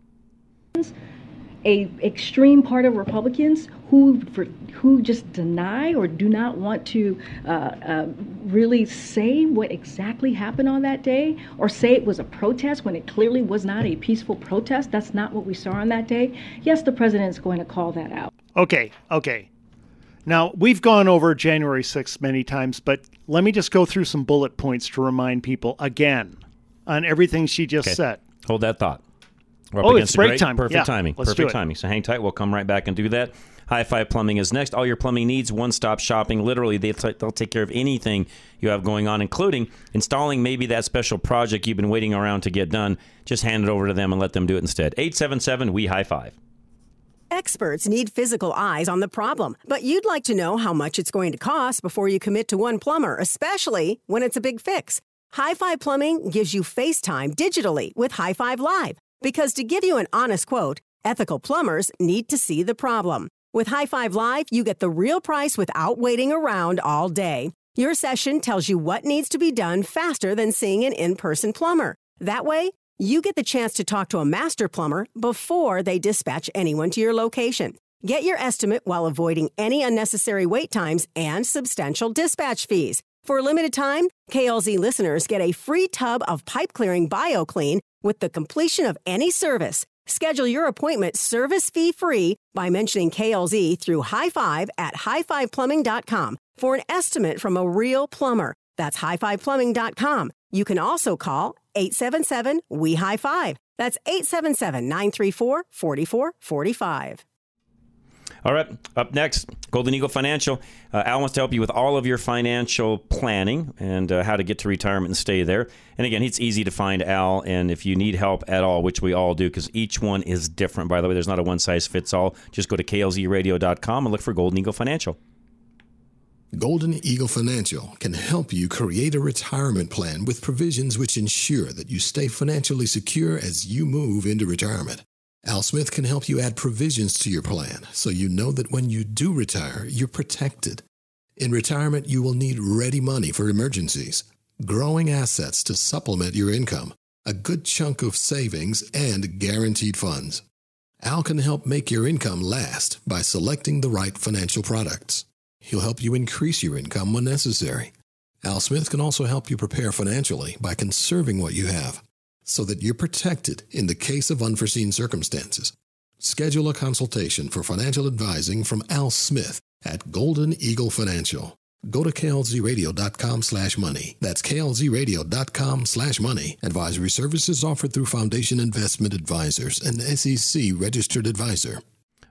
a extreme part of Republicans who for, who just deny or do not want to uh, uh, really say what exactly happened on that day, or say it was a protest when it clearly was not a peaceful protest. That's not what we saw on that day. Yes, the president is going to call that out. Okay, okay. Now, we've gone over January 6th many times, but let me just go through some bullet points to remind people again on everything she just Okay. said. Hold that thought. We're up Oh, against it's break great- time. Perfect Yeah, timing. perfect timing. So hang tight. We'll come right back and do that. High Five Plumbing is next. All your plumbing needs, one stop shopping. Literally, they t- they'll take care of anything you have going on, including installing maybe that special project you've been waiting around to get done. Just hand it over to them and let them do it instead. 877 We High Five. Experts need physical eyes on the problem, but you'd like to know how much it's going to cost before you commit to one plumber, especially when it's a big fix. High Five Plumbing gives you FaceTime digitally with High Five Live because to give you an honest quote, ethical plumbers need to see the problem. With High Five Live, you get the real price without waiting around all day. Your session tells you what needs to be done faster than seeing an in person plumber. That way, you get the chance to talk to a master plumber before they dispatch anyone to your location. Get your estimate while avoiding any unnecessary wait times and substantial dispatch fees. For a limited time, KLZ listeners get a free tub of pipe clearing BioClean with the completion of any service. Schedule your appointment service fee free by mentioning KLZ through High Five at highfiveplumbing.com for an estimate from a real plumber. That's highfiveplumbing.com. You can also call 877 We High Five. That's 877 934 4445. All right, up next, Golden Eagle Financial. Uh, Al wants to help you with all of your financial planning and uh, how to get to retirement and stay there. And again, it's easy to find Al, and if you need help at all, which we all do, because each one is different. By the way, there's not a one size fits all. Just go to klzradio.com and look for Golden Eagle Financial. Golden Eagle Financial can help you create a retirement plan with provisions which ensure that you stay financially secure as you move into retirement. Al Smith can help you add provisions to your plan so you know that when you do retire, you're protected. In retirement, you will need ready money for emergencies, growing assets to supplement your income, a good chunk of savings, and guaranteed funds. Al can help make your income last by selecting the right financial products. He'll help you increase your income when necessary. Al Smith can also help you prepare financially by conserving what you have so that you're protected in the case of unforeseen circumstances. Schedule a consultation for financial advising from Al Smith at Golden Eagle Financial. Go to klzradio.com slash money. That's klzradio.com slash money. Advisory services offered through Foundation Investment Advisors, an SEC registered advisor.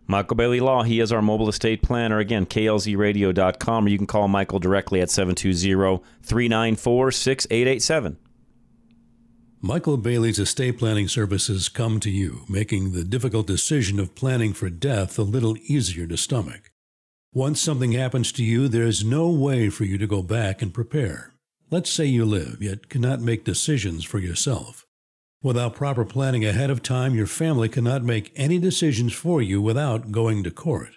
Michael Bailey Law, he is our mobile estate planner. Again, klzradio.com, or you can call Michael directly at 720 394 6887. Michael Bailey's estate planning services come to you, making the difficult decision of planning for death a little easier to stomach. Once something happens to you, there's no way for you to go back and prepare. Let's say you live, yet cannot make decisions for yourself. Without proper planning ahead of time, your family cannot make any decisions for you without going to court.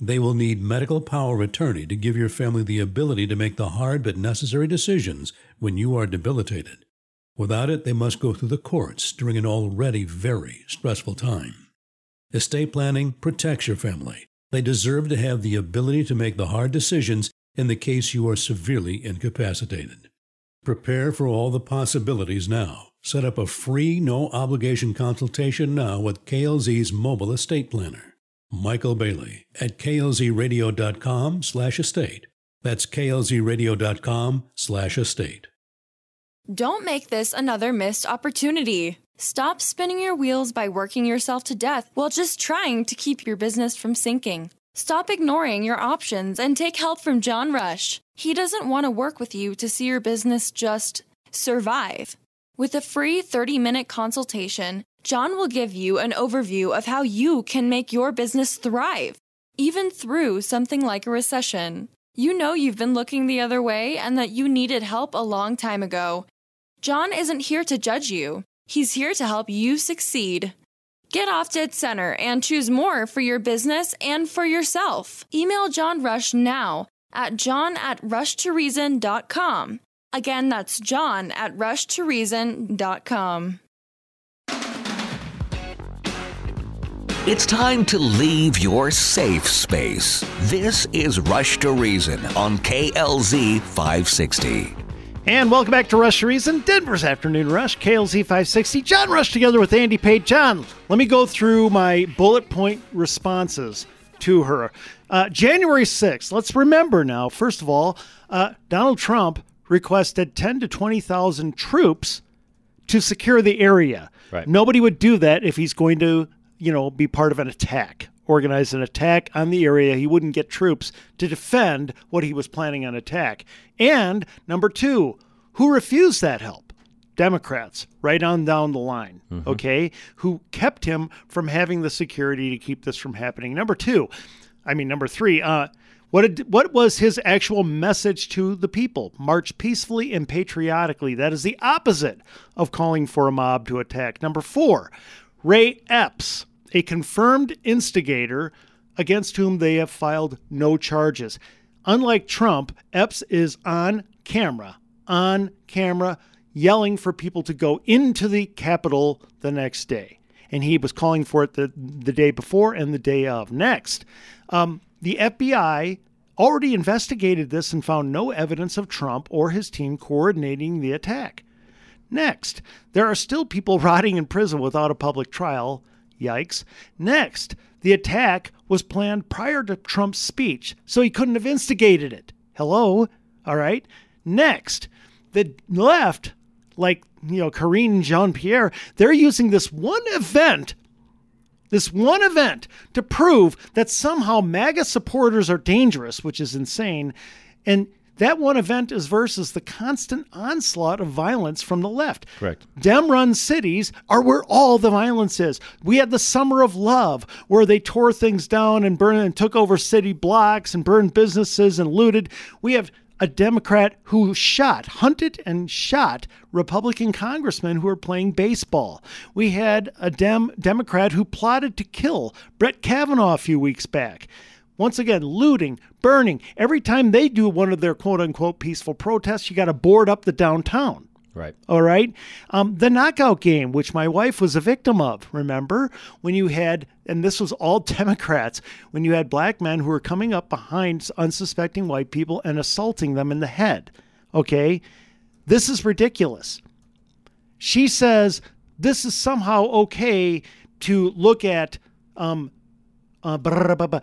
They will need medical power of attorney to give your family the ability to make the hard but necessary decisions when you are debilitated. Without it, they must go through the courts during an already very stressful time. Estate planning protects your family. They deserve to have the ability to make the hard decisions in the case you are severely incapacitated. Prepare for all the possibilities now. Set up a free, no obligation consultation now with KLZ's mobile estate planner. Michael Bailey at klzradio.com slash estate. That's klzradio.com slash estate. Don't make this another missed opportunity. Stop spinning your wheels by working yourself to death while just trying to keep your business from sinking. Stop ignoring your options and take help from John Rush. He doesn't want to work with you to see your business just survive. With a free 30 minute consultation, John will give you an overview of how you can make your business thrive, even through something like a recession. You know you've been looking the other way and that you needed help a long time ago. John isn't here to judge you, he's here to help you succeed. Get off dead center and choose more for your business and for yourself. Email John Rush now at john at rushtoreason.com. Again, that's john at rushtoreason.com. It's time to leave your safe space. This is Rush to Reason on KLZ 560. And welcome back to Rush to Reason, Denver's Afternoon Rush, KLZ 560. John Rush together with Andy Pate. John, let me go through my bullet point responses to her. Uh, January 6th, let's remember now, first of all, uh, Donald Trump requested 10 to 20,000 troops to secure the area. Right. Nobody would do that if he's going to, you know, be part of an attack, organize an attack on the area. He wouldn't get troops to defend what he was planning on attack. And number two, who refused that help? Democrats, right on down the line, Mhm. okay, who kept him from having the security to keep this from happening. Number two, I mean, number three, uh, what, did, what was his actual message to the people? March peacefully and patriotically. That is the opposite of calling for a mob to attack. Number four, Ray Epps, a confirmed instigator against whom they have filed no charges. Unlike Trump, Epps is on camera, on camera, yelling for people to go into the Capitol the next day. And he was calling for it the, the day before and the day of. Next, um, the FBI already investigated this and found no evidence of Trump or his team coordinating the attack. Next, there are still people [LAUGHS] rotting in prison without a public trial. Yikes. Next, the attack was planned prior to Trump's speech, so he couldn't have instigated it. Hello? All right. Next, the left, like, you know, Karine Jean Pierre, they're using this one event this one event to prove that somehow MAGA supporters are dangerous, which is insane. And that one event is versus the constant onslaught of violence from the left. Correct. Dem run cities are where all the violence is. We had the Summer of Love, where they tore things down and burned and took over city blocks and burned businesses and looted. We have a Democrat who shot, hunted and shot Republican congressmen who were playing baseball. We had a Dem- Democrat who plotted to kill Brett Kavanaugh a few weeks back. Once again, looting, burning. Every time they do one of their quote unquote peaceful protests, you got to board up the downtown. Right. All right. Um, the knockout game, which my wife was a victim of, remember? When you had, and this was all [LAUGHS] Democrats, when you had black men who were coming up behind unsuspecting white people and assaulting them in the head. Okay. This is ridiculous. She says this is somehow okay to look at um, uh, blah, blah, blah.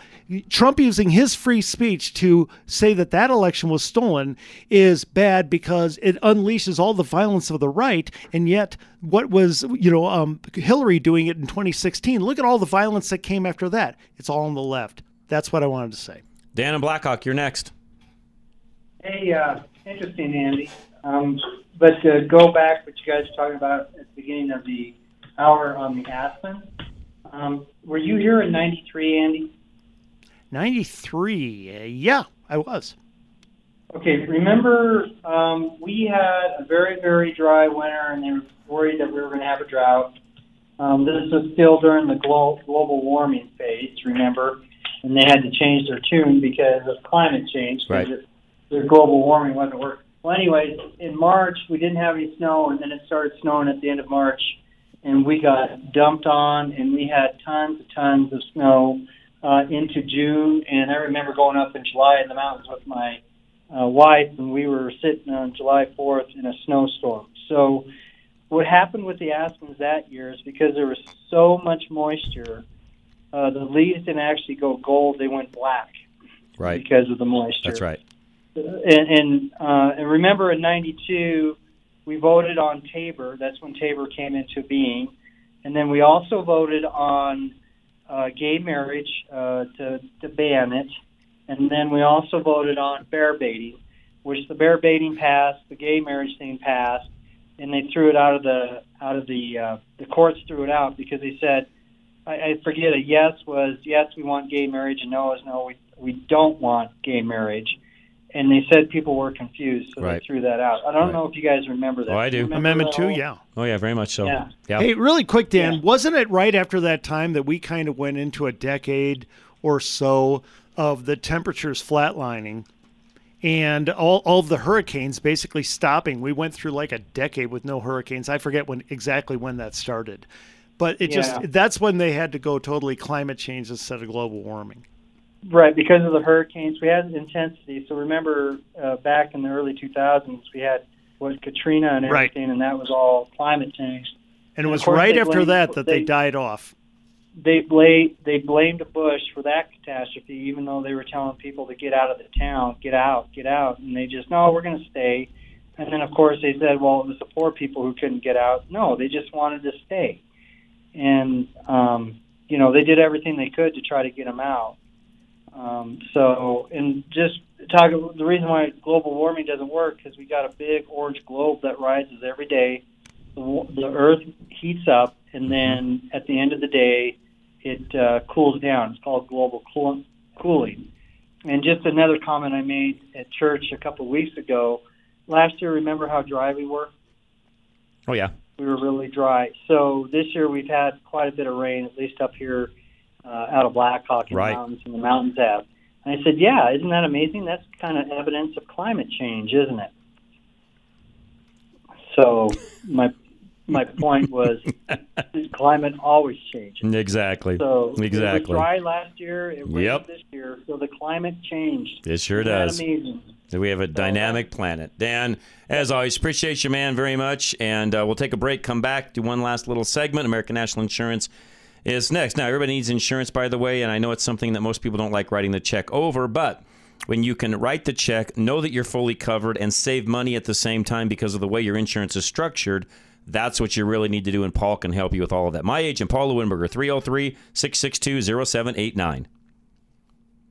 Trump using his free speech to say that that election was stolen is bad because it unleashes all the violence of the right. And yet, what was you know um, Hillary doing it in 2016? Look at all the violence that came after that. It's all on the left. That's what I wanted to say. Dan and Blackhawk, you're next. Hey, uh, interesting, Andy. Um, but to go back, what you guys were talking about at the beginning of the hour on the Aspen, um, were you here in '93, Andy? 93. Uh, yeah, I was. Okay, remember um, we had a very, very dry winter, and they were worried that we were going to have a drought. Um, this was still during the glo- global warming phase, remember? And they had to change their tune because of climate change. Right. Because the global warming wasn't working. Well, anyways, in March we didn't have any snow, and then it started snowing at the end of March, and we got dumped on, and we had tons and tons of snow uh, into June. And I remember going up in July in the mountains with my uh, wife, and we were sitting on July 4th in a snowstorm. So, what happened with the aspens that year is because there was so much moisture, uh, the leaves didn't actually go gold; they went black Right. because of the moisture That's right. and and, uh, and remember in '92 we voted on TABOR. That's when TABOR came into being, and then we also voted on uh, gay marriage uh, to to ban it, and then we also voted on bear baiting, which the bear baiting passed, the gay marriage thing passed, and they threw it out of the out of the uh, the courts threw it out because they said. I, I forget a yes was yes we want gay marriage and no is no we we don't want gay marriage and they said people were confused, so Right. they threw that out. I don't know if you guys remember that. Oh, I do. Remember Amendment two, yeah. Oh, yeah, very much so. Yeah. Yeah. Hey, really quick, Dan, wasn't it right after that time that we kind of went into a decade or so of the temperatures flatlining and all, all of the hurricanes basically stopping? We went through like a decade with no hurricanes. I forget when exactly when that started. But it Yeah. just that's when they had to go totally climate change instead of global warming. Right, because of the hurricanes, we had intensity. So remember, uh, back in the early 2000s, we had what Katrina and Right. everything, and that was all climate change. And it was right after blamed- that that they, died off. They bla- they blamed Bush for that catastrophe, even though they were telling people to get out of the town, get out, get out, and they just no, we're going to stay. And then of course they said, well, it was the poor people who couldn't get out. No, they just wanted to stay, and um, you know they did everything they could to try to get them out. Um, so, and just talk the reason why global warming doesn't work because we got a big orange globe that rises every day. The, the Earth heats up, and then at the end of the day, it uh, cools down. It's called global cool- cooling. And just another comment I made at church a couple of weeks ago. Last year, remember how dry we were? Oh, yeah. we were really dry. So this year we've had quite a bit of rain, at least up here uh, out of Blackhawk in Right. the mountains, and the mountains have. And I said, yeah, isn't that amazing? That's kind of evidence of climate change, isn't it? So my my point was, [LAUGHS] climate always changes. Exactly. So it exactly. was dry last year. It rained Yep. this year. So the climate changed. It sure Isn't does. amazing? So we have a dynamic planet. Dan, as always, appreciate you, man, very much. And uh, we'll take a break, come back, do one last little segment. American National Insurance is next. Now, everybody needs insurance, by the way, and I know it's something that most people don't like writing the check over, but when you can write the check, know that you're fully covered, and save money at the same time because of the way your insurance is structured, that's what you really need to do, and Paul can help you with all of that. My agent, Paul Lewinberger, 303 662 0789.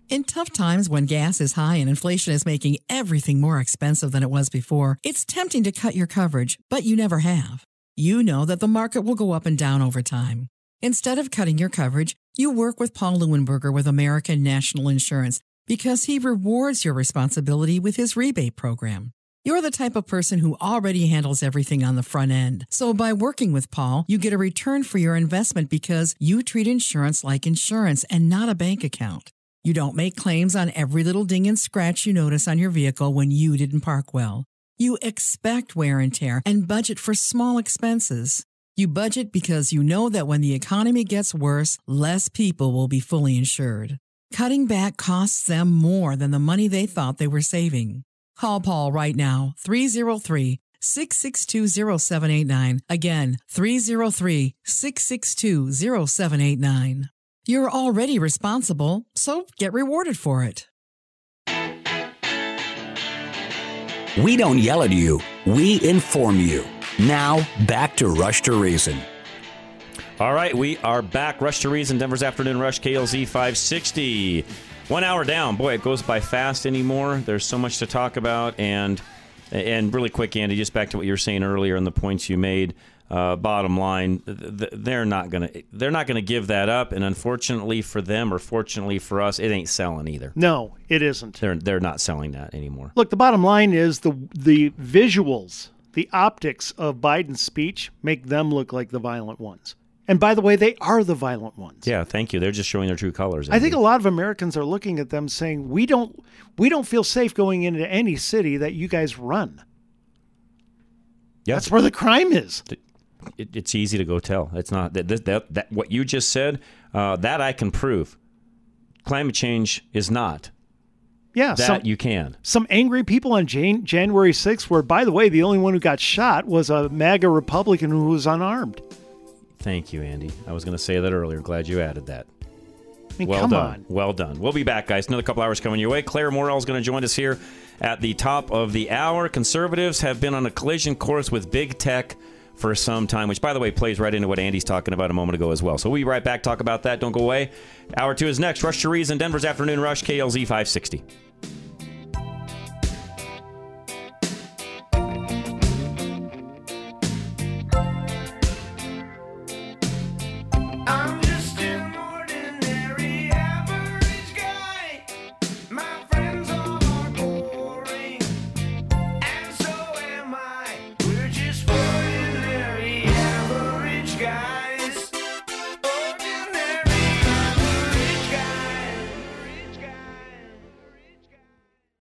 In tough times when gas is high and inflation is making everything more expensive than it was before, it's tempting to cut your coverage, but you never have. You know that the market will go up and down over time. Instead of cutting your coverage, you work with Paul Lewinberger with American National Insurance because he rewards your responsibility with his rebate program. You're the type of person who already handles everything on the front end. So by working with Paul, you get a return for your investment because you treat insurance like insurance and not a bank account. You don't make claims on every little ding and scratch you notice on your vehicle when you didn't park well. You expect wear and tear and budget for small expenses. You budget because you know that when the economy gets worse, less people will be fully insured. Cutting back costs them more than the money they thought they were saving. Call Paul right now, 303 662 0789. Again, 303 662 0789. You're already responsible, so get rewarded for it. We don't yell at you, we inform you. Now, back to Rush to Reason. All right, we are back. Rush to Reason, Denver's Afternoon Rush, KLZ 560. One hour down. Boy, it goes by fast anymore. There's so much to talk about. And and really quick, Andy, just back to what you were saying earlier and the points you made. Uh, bottom line, they're not gonna they're not gonna give that up, and unfortunately for them, or fortunately for us, it ain't selling either. No, it isn't. They're they're not selling that anymore. Look, the bottom line is the the visuals, the optics of Biden's speech make them look like the violent ones. And by the way, they are the violent ones. Yeah, thank you. They're just showing their true colors. I think a lot of Americans are looking at them saying, "We don't we don't feel safe going into any city that you guys run." Yeah. That's where the crime is. It, it's easy to go tell. It's not that, that, that what you just said. Uh, that I can prove. Climate change is not. Yeah, that some, you can. Some angry people on Jan- January 6th, where, by the way, the only one who got shot was a MAGA Republican who was unarmed. Thank you, Andy. I was going to say that earlier. Glad you added that. I mean, well done. on. Well done. We'll be back, guys. Another couple hours coming your way. Clare Morell is going to join us here at the top of the hour. Conservatives have been on a collision course with big tech for some time, which, by the way, plays right into what Andy's talking about a moment ago as well. So we'll be right back, talk about that. Don't go away. Hour two is next. Rush to Reason, Denver's Afternoon Rush, KLZ 560.